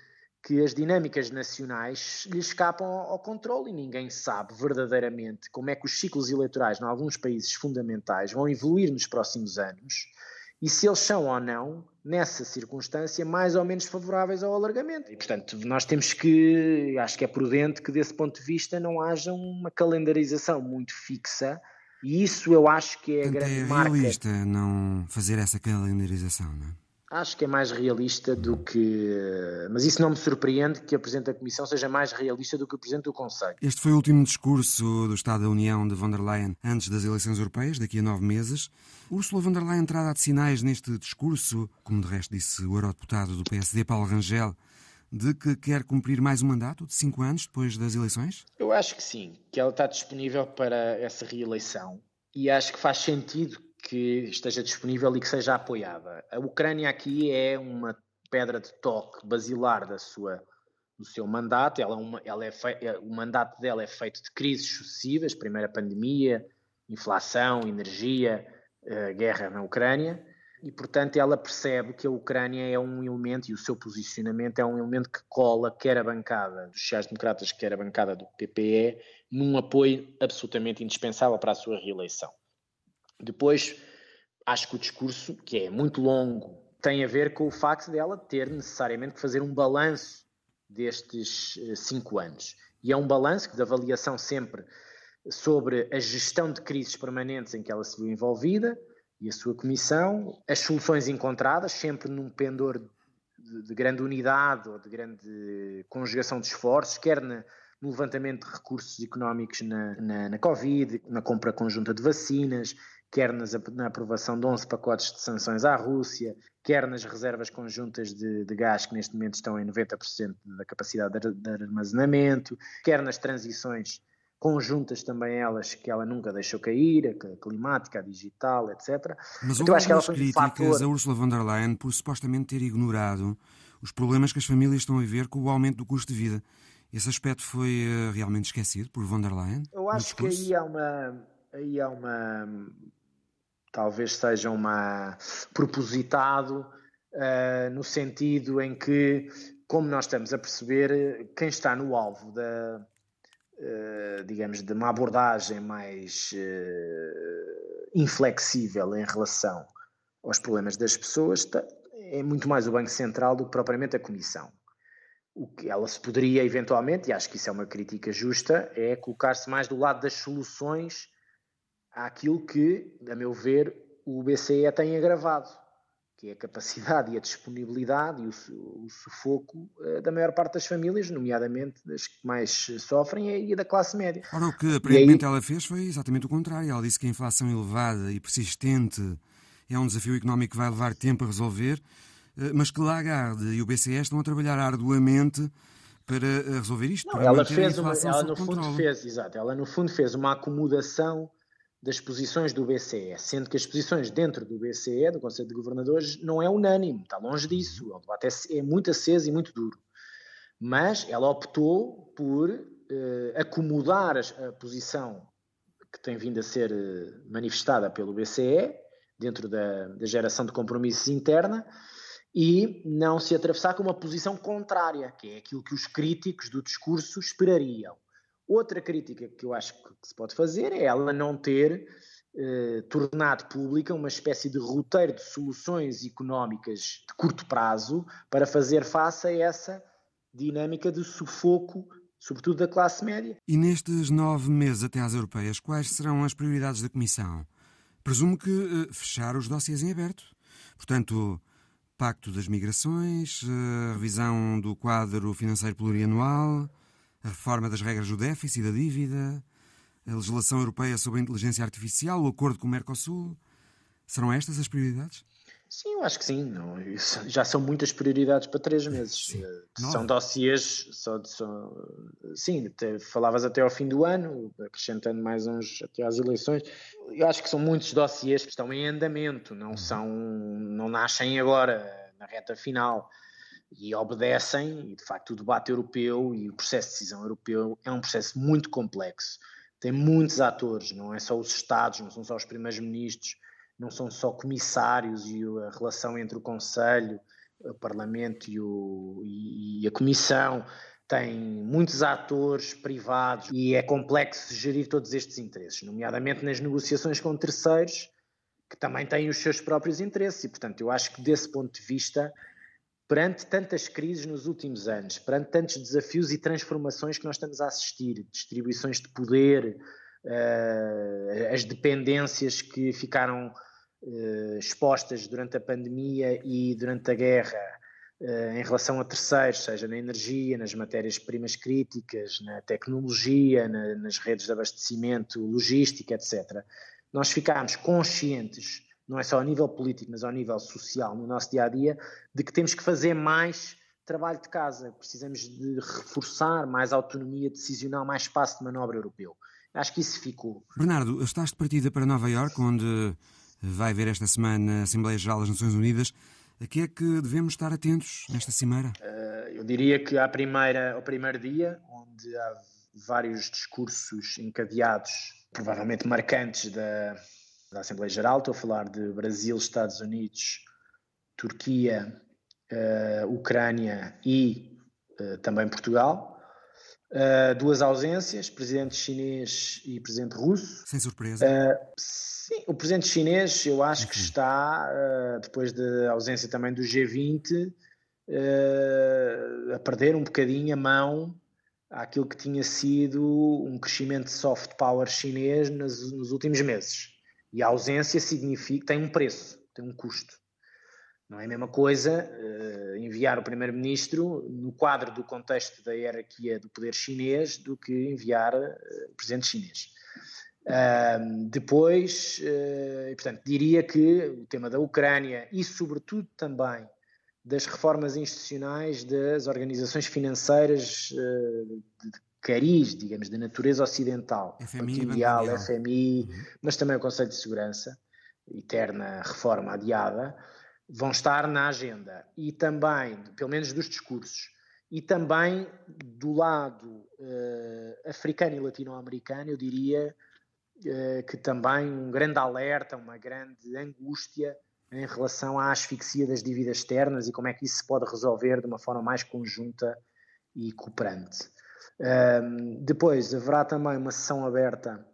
que as dinâmicas nacionais lhe escapam ao, controle e ninguém sabe verdadeiramente como é que os ciclos eleitorais em alguns países fundamentais vão evoluir nos próximos anos e se eles são ou não, nessa circunstância, mais ou menos favoráveis ao alargamento. E, portanto, nós temos que, acho que é prudente que desse ponto de vista não haja uma calendarização muito fixa e isso eu acho que é a grande é marca. É realista não fazer essa calendarização, não é? Acho que é mais realista do que. Mas isso não me surpreende que a Presidente da Comissão seja mais realista do que o Presidente do Conselho. Este foi o último discurso do Estado da União de von der Leyen antes das eleições europeias, daqui a nove meses. Ursula von der Leyen terá dado sinais neste discurso, como de resto disse o eurodeputado do PSD, Paulo Rangel, de que quer cumprir mais um mandato de cinco anos depois das eleições? Eu acho que sim, que ela está disponível para essa reeleição e acho que faz sentido que esteja disponível e que seja apoiada. A Ucrânia aqui é uma pedra de toque basilar da sua do seu mandato. Ela, é uma, ela é, fe... É, o mandato dela é feito de crises sucessivas, primeira pandemia, inflação, energia, uh, guerra na Ucrânia, e portanto ela percebe que a Ucrânia é um elemento e o seu posicionamento é um elemento que cola quer a bancada dos sociais-democratas, quer a bancada do PPE, num apoio absolutamente indispensável para a sua reeleição. Depois, acho que o discurso, que é muito longo, tem a ver com o facto dela ter necessariamente que fazer um balanço destes eh, cinco anos. E é um balanço de avaliação sempre sobre a gestão de crises permanentes em que ela se viu envolvida e a sua comissão, as soluções encontradas, sempre num pendor de, de grande unidade ou de grande conjugação de esforços, quer na, no levantamento de recursos económicos na, na, na, Covid, na compra conjunta de vacinas, quer nas, na aprovação de 11 pacotes de sanções à Rússia, quer nas reservas conjuntas de, de gás, que neste momento estão em 90% da capacidade de, de armazenamento, quer nas transições conjuntas também elas que ela nunca deixou cair, a climática, a digital, etc. Mas então, houve algumas críticas fator... a Ursula von der Leyen por supostamente ter ignorado os problemas que as famílias estão a viver com o aumento do custo de vida. Esse aspecto foi uh, realmente esquecido por von der Leyen? Eu acho que aí há uma, aí há uma talvez seja uma propositado uh, no sentido em que, como nós estamos a perceber, quem está no alvo da, digamos, de uma abordagem mais uh, inflexível em relação aos problemas das pessoas é muito mais o Banco Central do que propriamente a Comissão. O que ela se poderia eventualmente, e acho que isso é uma crítica justa, é colocar-se mais do lado das soluções àquilo que, a meu ver, o BCE tem agravado, que é a capacidade e a disponibilidade e o, o sufoco uh, da maior parte das famílias, nomeadamente das que mais sofrem e da classe média. Ora, o que aparentemente aí... ela fez foi exatamente o contrário. Ela disse que a inflação elevada e persistente é um desafio económico que vai levar tempo a resolver, uh, mas que Lagarde e o BCE estão a trabalhar arduamente para eh, resolver isto. Não, ela fez uma, ela no fundo fez, exato, ela no fundo fez uma acomodação das posições do BCE, sendo que as posições dentro do BCE, do Conselho de Governadores, não é unânime, está longe disso. O debate é, é muito aceso e muito duro. Mas ela optou por eh, acomodar a, posição que tem vindo a ser eh, manifestada pelo BCE, dentro da, da geração de compromissos interna, e não se atravessar com uma posição contrária, que é aquilo que os críticos do discurso esperariam. Outra crítica que eu acho que se pode fazer é ela não ter eh, tornado pública uma espécie de roteiro de soluções económicas de curto prazo para fazer face a essa dinâmica de sufoco, sobretudo da classe média. E nestes nove meses até às europeias, quais serão as prioridades da Comissão? Presumo que eh, fechar os dossiês em aberto. Portanto, Pacto das Migrações, eh, revisão do quadro financeiro plurianual a reforma das regras do déficit e da dívida, a legislação europeia sobre a inteligência artificial, o acordo com o Mercosul. Serão estas as prioridades? Sim, eu acho que sim. Não, já são muitas prioridades para três meses. Sim. Eh, são dossiês, só, só, sim, até, falavas até ao fim do ano, acrescentando mais uns até às eleições. Eu acho que são muitos dossiês que estão em andamento, não, uhum. são, não nascem agora, na reta final e obedecem, e de facto o debate europeu e o processo de decisão europeu é um processo muito complexo. Tem muitos atores, não é só os Estados, não são só os primeiros ministros, não são só comissários e a relação entre o Conselho, o Parlamento e, o, e a Comissão. Tem muitos atores privados e é complexo gerir todos estes interesses, nomeadamente nas negociações com terceiros, que também têm os seus próprios interesses. E, portanto, eu acho que desse ponto de vista perante tantas crises nos últimos anos, perante tantos desafios e transformações que nós estamos a assistir, distribuições de poder, uh, as dependências que ficaram uh, expostas durante a pandemia e durante a guerra uh, em relação a terceiros, seja na energia, nas matérias-primas críticas, na tecnologia, na, nas redes de abastecimento, logística, etc. Nós ficámos conscientes não é só a nível político, mas ao nível social, no nosso dia a dia, de que temos que fazer mais trabalho de casa, precisamos de reforçar mais autonomia decisional, mais espaço de manobra europeu. Acho que isso ficou. Bernardo, estás de partida para Nova Iorque, onde vai haver esta semana a Assembleia Geral das Nações Unidas. A que é que devemos estar atentos nesta cimeira? Uh, eu diria que à primeira, ao primeiro dia, onde há vários discursos encadeados, provavelmente marcantes da, da Assembleia Geral, estou a falar de Brasil, Estados Unidos, Turquia, uh, Ucrânia e uh, também Portugal. Uh, duas ausências, presidente chinês e presidente russo. Sem surpresa. Uh, sim, o presidente chinês eu acho Enfim. que está, uh, depois da ausência também do G20, a perder um bocadinho a mão àquilo que tinha sido um crescimento de soft power chinês nos, nos últimos meses. E a ausência significa, tem um preço, tem um custo. Não é a mesma coisa uh, enviar o primeiro-ministro no quadro do contexto da hierarquia do poder chinês do que enviar uh, o presidente chinês. Uh, depois, uh, portanto, diria que o tema da Ucrânia e, sobretudo, também das reformas institucionais das organizações financeiras de cariz, digamos, de natureza ocidental, FMI, Mundial, FMI, uhum. mas também o Conselho de Segurança, eterna reforma adiada, vão estar na agenda e também, pelo menos dos discursos, e também do lado uh, africano e latino-americano, eu diria uh, que também um grande alerta, uma grande angústia em relação à asfixia das dívidas externas e como é que isso se pode resolver de uma forma mais conjunta e cooperante. Um, depois haverá também uma sessão aberta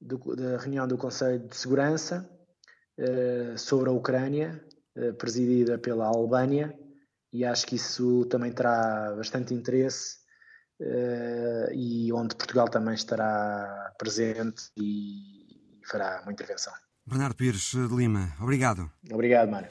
do, da reunião do Conselho de Segurança uh, sobre a Ucrânia, eh, presidida pela Albânia, e acho que isso também terá bastante interesse uh, e onde Portugal também estará presente e fará uma intervenção. Bernardo Pires de Lima, obrigado. Obrigado, Mário.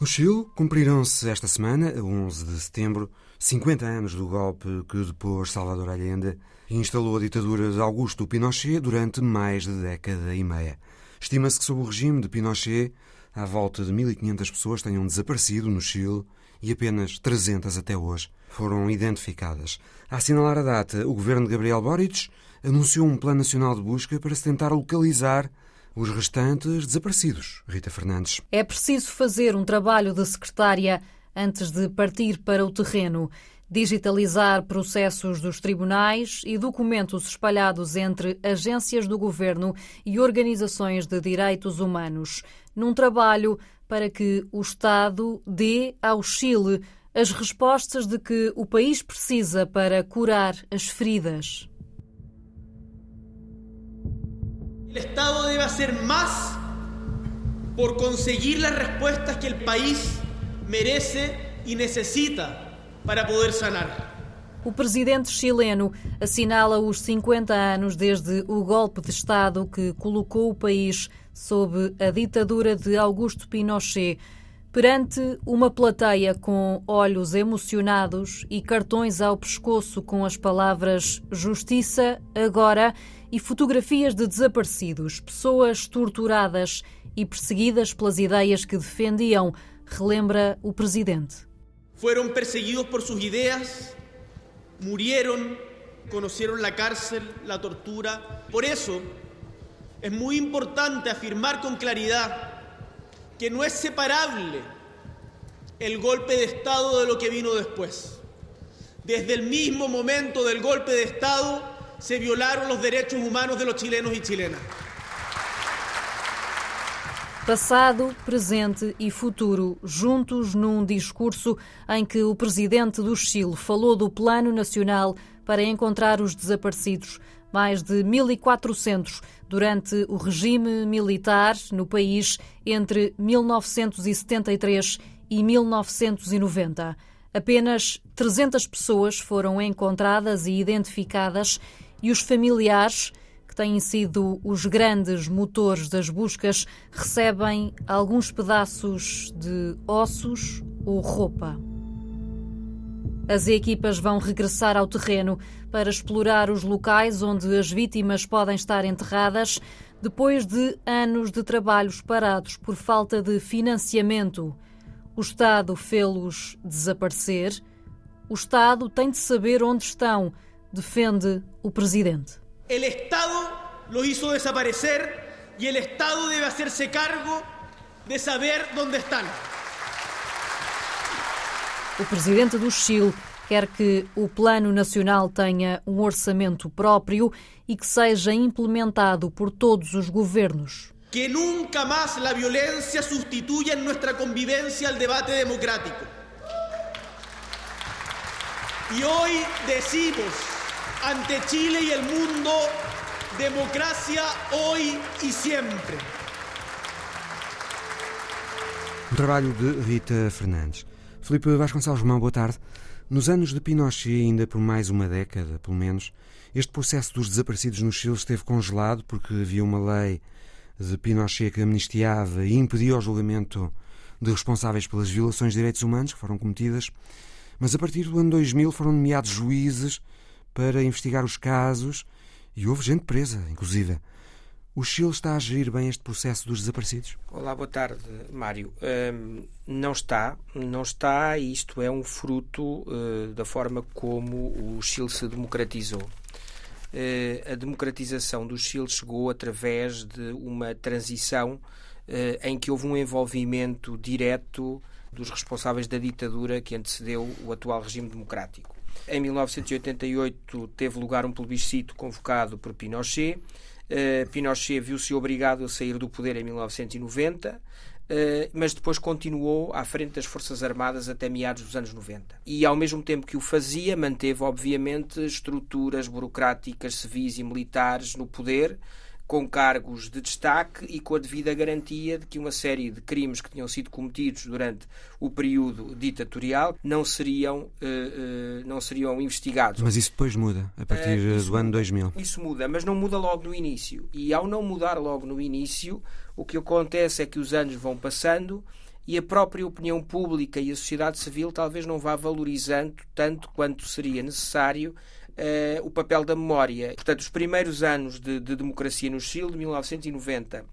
No Chile, cumpriram-se esta semana, a 11 de setembro, 50 anos do golpe que depôs Salvador Allende instalou a ditadura de Augusto Pinochet durante mais de década e meia. Estima-se que, sob o regime de Pinochet, à volta de 1.500 pessoas tenham desaparecido no Chile e apenas 300 até hoje foram identificadas. A assinalar a data, o governo de Gabriel Boric anunciou um plano nacional de busca para se tentar localizar os restantes desaparecidos. Rita Fernandes. É preciso fazer um trabalho de secretária antes de partir para o terreno digitalizar processos dos tribunais e documentos espalhados entre agências do governo e organizações de direitos humanos, num trabalho para que o Estado dê ao Chile as respostas de que o país precisa para curar as feridas. O Estado deve fazer mais por conseguir as respostas que o país merece e necessita para poder sanar. O presidente chileno assinala os 50 anos desde o golpe de Estado que colocou o país sob a ditadura de Augusto Pinochet. Perante uma plateia com olhos emocionados e cartões ao pescoço com as palavras Justiça agora e fotografias de desaparecidos, pessoas torturadas e perseguidas pelas ideias que defendiam, relembra o presidente. fueron perseguidos por sus ideas, murieron, conocieron la cárcel, la tortura. Por eso es muy importante afirmar con claridad que no es separable el golpe de Estado de lo que vino después. Desde el mismo momento del golpe de Estado se violaron los derechos humanos de los chilenos y chilenas. Passado, presente e futuro, juntos num discurso em que o presidente do Chile falou do Plano Nacional para encontrar os desaparecidos, mais de 1.400 durante o regime militar no país entre 1973 e 1990. Apenas 300 pessoas foram encontradas e identificadas e os familiares que têm sido os grandes motores das buscas, recebem alguns pedaços de ossos ou roupa. As equipas vão regressar ao terreno para explorar os locais onde as vítimas podem estar enterradas. Depois de anos de trabalhos parados por falta de financiamento, o Estado fê-los desaparecer. O Estado tem de saber onde estão, defende o presidente. O Estado los hizo desaparecer e o Estado deve hacerse cargo de saber onde estão. O presidente do Chile quer que o Plano Nacional tenha um orçamento próprio e que seja implementado por todos os governos. Que nunca mais a violência substituya em nossa convivência o debate democrático. E hoje decimos ante Chile e o mundo: democracia hoje e sempre. Um trabalho de Rita Fernandes. Felipe Vasconcelos Romão, boa tarde. Nos anos de Pinochet, ainda por mais uma década, pelo menos, este processo dos desaparecidos no Chile esteve congelado porque havia uma lei de Pinochet que amnistiava e impedia o julgamento de responsáveis pelas violações de direitos humanos que foram cometidas. Mas a partir do ano 2000 foram nomeados juízes para investigar os casos e houve gente presa, inclusive. O Chile está a gerir bem este processo dos desaparecidos? Olá, boa tarde, Mário. Um, não está, não está, e isto é um fruto uh, da forma como o Chile se democratizou. Uh, a democratização do Chile chegou através de uma transição uh, em que houve um envolvimento direto dos responsáveis da ditadura que antecedeu o atual regime democrático. Em 1988 teve lugar um plebiscito convocado por Pinochet Pinochet viu-se obrigado a sair do poder em 1990, uh, eh, mas depois continuou à frente das Forças Armadas até meados dos anos 90. E ao mesmo tempo que o fazia, manteve, obviamente, estruturas burocráticas, civis e militares no poder com cargos de destaque e com a devida garantia de que uma série de crimes que tinham sido cometidos durante o período ditatorial não seriam, uh, uh, não seriam investigados. Mas isso depois muda, a partir uh, do ano 2000. Isso muda, mas não muda logo no início. E ao não mudar logo no início, o que acontece é que os anos vão passando e a própria opinião pública e a sociedade civil talvez não vá valorizando tanto quanto seria necessário uh, o papel da memória. Portanto, os primeiros anos de, de democracia no Chile, de 1990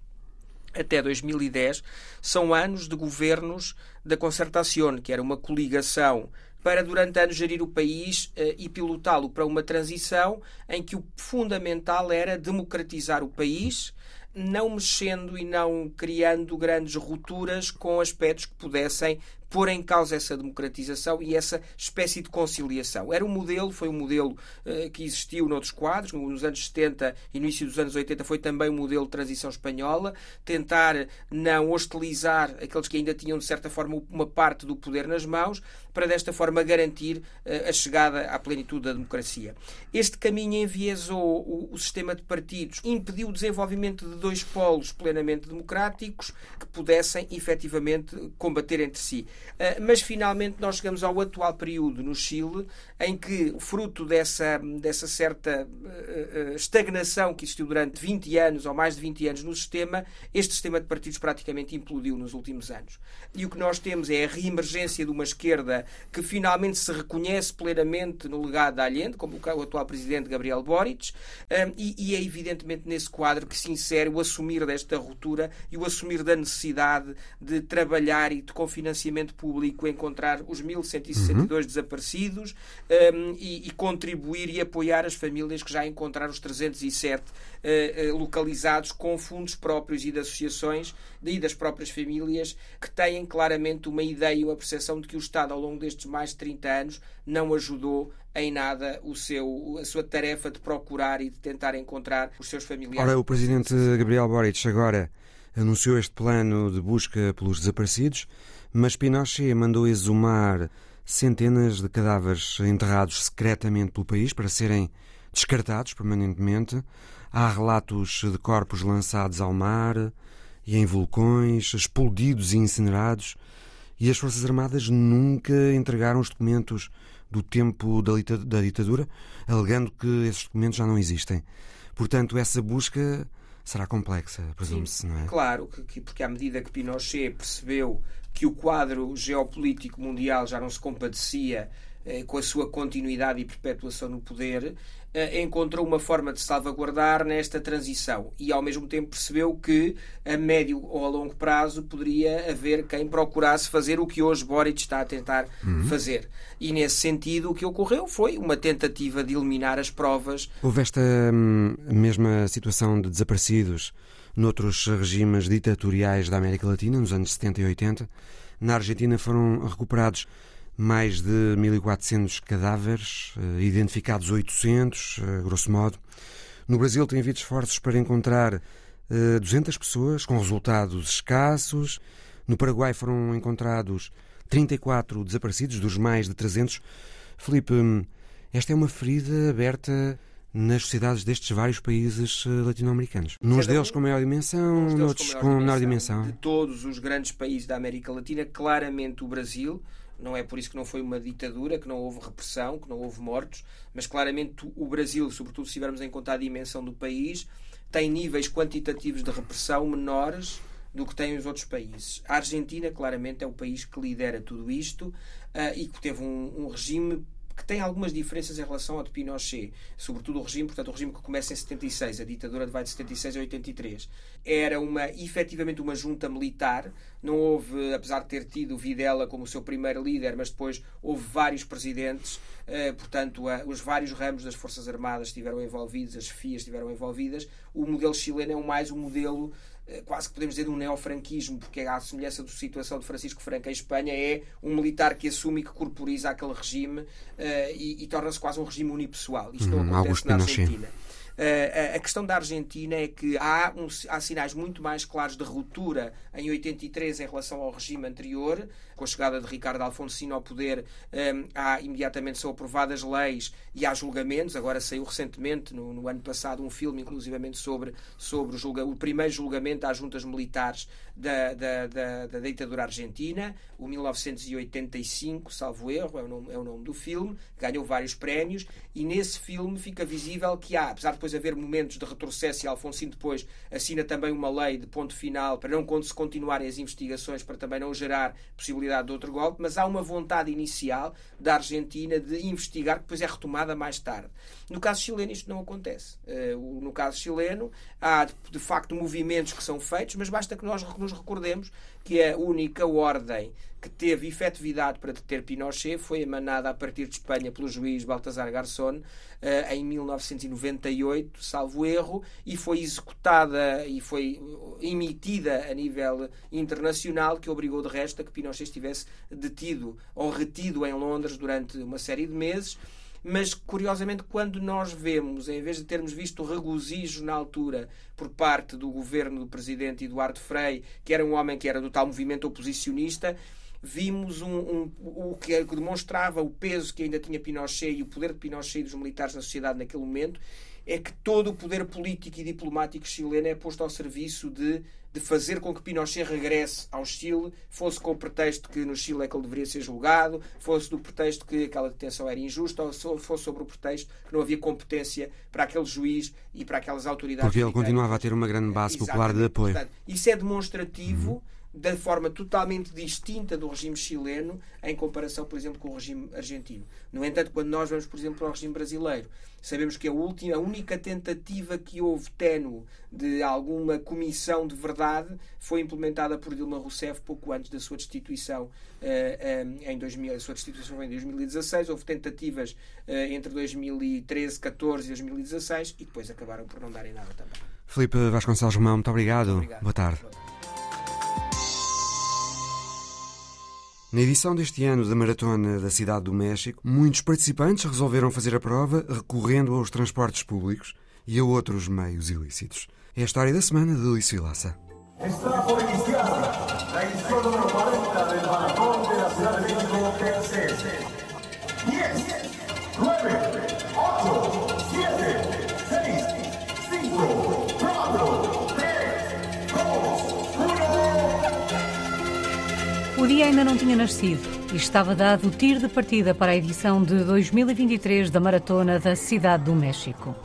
até 2010, são anos de governos da Concertación, que era uma coligação para durante anos gerir o país uh, e pilotá-lo para uma transição em que o fundamental era democratizar o país, não mexendo e não criando grandes rupturas com aspectos que pudessem pôr em causa essa democratização e essa espécie de conciliação. Era um modelo, foi um modelo uh, que existiu noutros quadros, nos anos 70 e início dos anos 80 foi também um modelo de transição espanhola, tentar não hostilizar aqueles que ainda tinham, de certa forma, uma parte do poder nas mãos, para desta forma garantir uh, a chegada à plenitude da democracia. Este caminho enviesou o, o sistema de partidos, impediu o desenvolvimento de dois polos plenamente democráticos que pudessem efetivamente combater entre si. Eh, mas finalmente nós chegamos ao atual período no Chile em que, fruto dessa, dessa certa eh, eh, estagnação que existiu durante 20 anos ou mais de 20 anos no sistema, este sistema de partidos praticamente implodiu nos últimos anos. E o que nós temos é a reemergência de uma esquerda que finalmente se reconhece plenamente no legado da Allende, como o atual presidente Gabriel Boric, e, é evidentemente nesse quadro que se insere o assumir desta ruptura e o assumir da necessidade de trabalhar e de público encontrar os 1.162 uhum. desaparecidos um, e, e, contribuir e apoiar as famílias que já encontraram os 307 uh, uh, localizados com fundos próprios e de associações e das próprias famílias que têm claramente uma ideia e uma percepção de que o Estado, ao longo destes mais de 30 anos, não ajudou em nada o seu, a sua tarefa de procurar e de tentar encontrar os seus familiares. Ora, o presidente Gabriel Boric agora anunciou este plano de busca pelos desaparecidos mas Pinochet mandou exumar centenas de cadáveres enterrados secretamente pelo país para serem descartados permanentemente. Há relatos de corpos lançados ao mar e em vulcões, explodidos e incinerados, e as Forças Armadas nunca entregaram os documentos do tempo da ditadura, alegando que esses documentos já não existem. Portanto, essa busca será complexa, presume-se, não é? Claro, que, porque à medida que Pinochet percebeu que o quadro geopolítico mundial já não se compadecia com a sua continuidade e perpetuação no poder, eh, encontrou uma forma de salvaguardar nesta transição e, ao mesmo tempo, percebeu que a médio ou a longo prazo poderia haver quem procurasse fazer o que hoje Boric está a tentar uhum. fazer. E, nesse sentido, o que ocorreu foi uma tentativa de eliminar as provas. Houve esta hum, mesma situação de desaparecidos noutros regimes ditatoriais da América Latina, nos anos 70 e 80. Na Argentina foram recuperados mais de 1.400 cadáveres, eh, identificados 800, eh, grosso modo. No Brasil tem havido esforços para encontrar 200 eh, pessoas, com resultados escassos. No Paraguai foram encontrados 34 desaparecidos, dos mais de 300. Felipe, hum, esta é uma ferida aberta nas sociedades destes vários países latino-americanos. Nos deles com maior dimensão, noutros com menor dimensão. De todos os grandes países da América Latina, claramente o Brasil não é por isso que não foi uma ditadura, que não houve repressão, que não houve mortos, mas claramente o Brasil, sobretudo se tivermos em conta a dimensão do país, tem níveis quantitativos de repressão menores do que têm os outros países. A Argentina, claramente, é o país que lidera tudo isto uh, e que teve um, um regime que tem algumas diferenças em relação ao de Pinochet, sobretudo o regime, portanto, o regime que começa em 76, a ditadura vai de 76 a 83. Era uma, efetivamente uma junta militar, não houve, apesar de ter tido Videla como seu primeiro líder, mas depois houve vários presidentes, eh, portanto, os vários ramos das Forças Armadas estiveram envolvidos, as FIAs estiveram envolvidas. O modelo chileno é mais um modelo quase que podemos dizer de um neofranquismo, porque à semelhança da situação de Francisco Franco em Espanha, é um militar que assume e que corporiza aquele regime uh, e, e torna-se quase um regime unipessoal. Isto não hum, acontece na Argentina. A questão da Argentina é que há, um, há sinais muito mais claros de ruptura em 83 em relação ao regime anterior. Com a chegada de Ricardo Alfonsino ao poder, um, há imediatamente são aprovadas leis e há julgamentos. Agora saiu recentemente, no, no ano passado, um filme, inclusivamente, sobre, sobre o, julga, o primeiro julgamento às juntas militares da, da, da, da ditadura argentina, o 1985, salvo erro, é o, nome, é o nome do filme, ganhou vários prémios, e nesse filme fica visível que há, apesar de depois haver momentos de retrocesso, e Alfonsino depois assina também uma lei de ponto final para não se continuarem as investigações, para também não gerar possibilidade de outro golpe, mas há uma vontade inicial da Argentina de investigar, que depois é retomada mais tarde. No caso chileno isto não acontece. Eh, no caso chileno há de facto movimentos que são feitos, mas basta que nós nos recordemos que a única ordem que teve efetividade para deter Pinochet foi emanada a partir de Espanha pelo juiz Baltasar Garzón eh, em 1998, salvo erro, e foi executada e foi emitida a nível internacional, que obrigou de resto a que Pinochet estivesse detido ou retido em Londres durante uma série de meses mas curiosamente, quando nós vemos, em vez de termos visto regozijo na altura por parte do governo do presidente Eduardo Frei, que era um homem que era do tal movimento oposicionista, vimos um, um, o que demonstrava o peso que ainda tinha Pinochet e o poder de Pinochet e dos militares na sociedade naquele momento, é que todo o poder político e diplomático chileno é posto ao serviço de, de fazer com que Pinochet regresse ao Chile, fosse com o pretexto que no Chile é que ele deveria ser julgado, fosse do pretexto que aquela detenção era injusta, ou fosse sobre o pretexto que não havia competência para aquele juiz e para aquelas autoridades. Porque ele continuava a ter uma grande base popular de apoio. Portanto, isso é demonstrativo. Uhum da forma totalmente distinta do regime chileno em comparação, por exemplo, com o regime argentino. No entanto, quando nós vamos, por exemplo, para o regime brasileiro, sabemos que a, última, a única tentativa que houve ténue de alguma comissão de verdade foi implementada por Dilma Rousseff pouco antes da sua destituição uh, um, em 2000. A sua destituição foi em 2016. Houve tentativas uh, entre 2013, 14 e 2016 e depois acabaram por não darem nada também. Felipe Vasconcelos Romão, muito obrigado. Muito obrigado. Boa tarde. Boa tarde. Na edição deste ano da Maratona da Cidade do México, muitos participantes resolveram fazer a prova recorrendo aos transportes públicos e a outros meios ilícitos. É a história da semana de Luís Vilaça. Está por iniciar a edição número 40 do Maratón da Cidade de México PNC. 10, 9, 8, O dia ainda não tinha nascido e estava dado o tiro de partida para a edição de 2023 da Maratona da Cidade do México.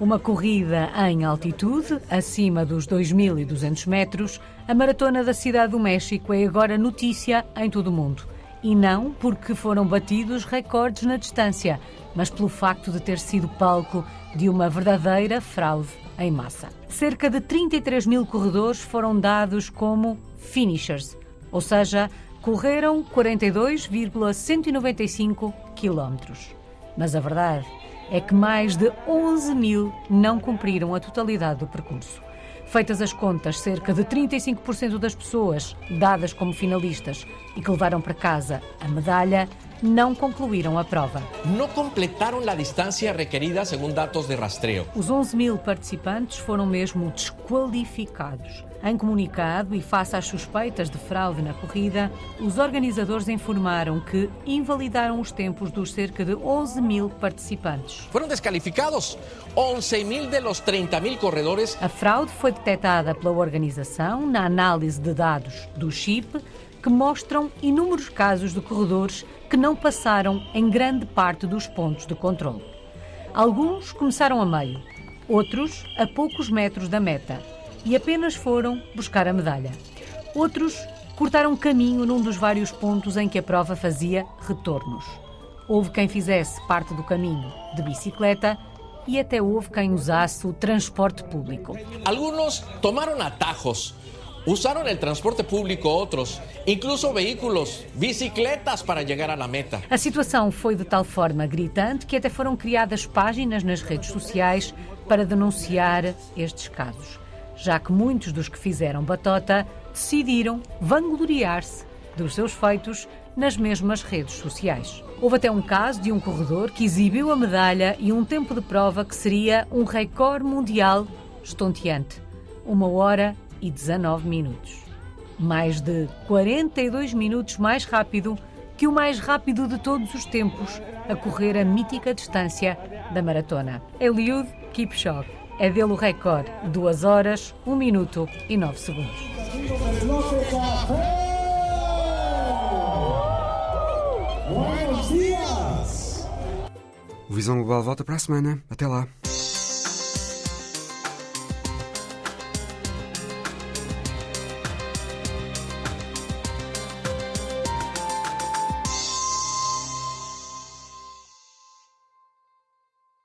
Uma corrida em altitude, acima dos 2.200 metros, a Maratona da Cidade do México é agora notícia em todo o mundo E não porque foram batidos recordes na distância, mas pelo facto de ter sido palco de uma verdadeira fraude em massa. Cerca de 33 mil corredores foram dados como finishers, ou seja, correram 42,195 quilómetros. Mas a verdade é que mais de 11 mil não cumpriram a totalidade do percurso. Feitas as contas, cerca de 35% das pessoas dadas como finalistas e que levaram para casa a medalha não concluíram a prova. Não completaram a distância requerida segundo dados de rastreio. Os 11 mil participantes foram mesmo desqualificados. Em comunicado e face às suspeitas de fraude na corrida, os organizadores informaram que invalidaram os tempos dos cerca de 11 mil participantes. Foram descalificados 11 mil de los 30 mil corredores. A fraude foi detectada pela organização na análise de dados do chip, que mostram inúmeros casos de corredores que não passaram em grande parte dos pontos de controle. Alguns começaram a meio, outros a poucos metros da meta e apenas foram buscar a medalha. Outros cortaram caminho num dos vários pontos em que a prova fazia retornos. Houve quem fizesse parte do caminho de bicicleta e até houve quem usasse o transporte público. Alguns tomaram atajos, usaram o transporte público outros, incluso veículos, bicicletas para chegar à meta. A situação foi de tal forma gritante que até foram criadas páginas nas redes sociais para denunciar estes casos já que muitos dos que fizeram batota decidiram vangloriar-se dos seus feitos nas mesmas redes sociais. Houve até um caso de um corredor que exibiu a medalha e um tempo de prova que seria um recorde mundial estonteante. Uma hora e 19 minutos. Mais de 42 minutos mais rápido que o mais rápido de todos os tempos a correr a mítica distância da maratona. Eliud Kipchoge. É dele o recorde: 2 horas, 1 minuto e 9 segundos. O Visão Global volta para a semana. Até lá.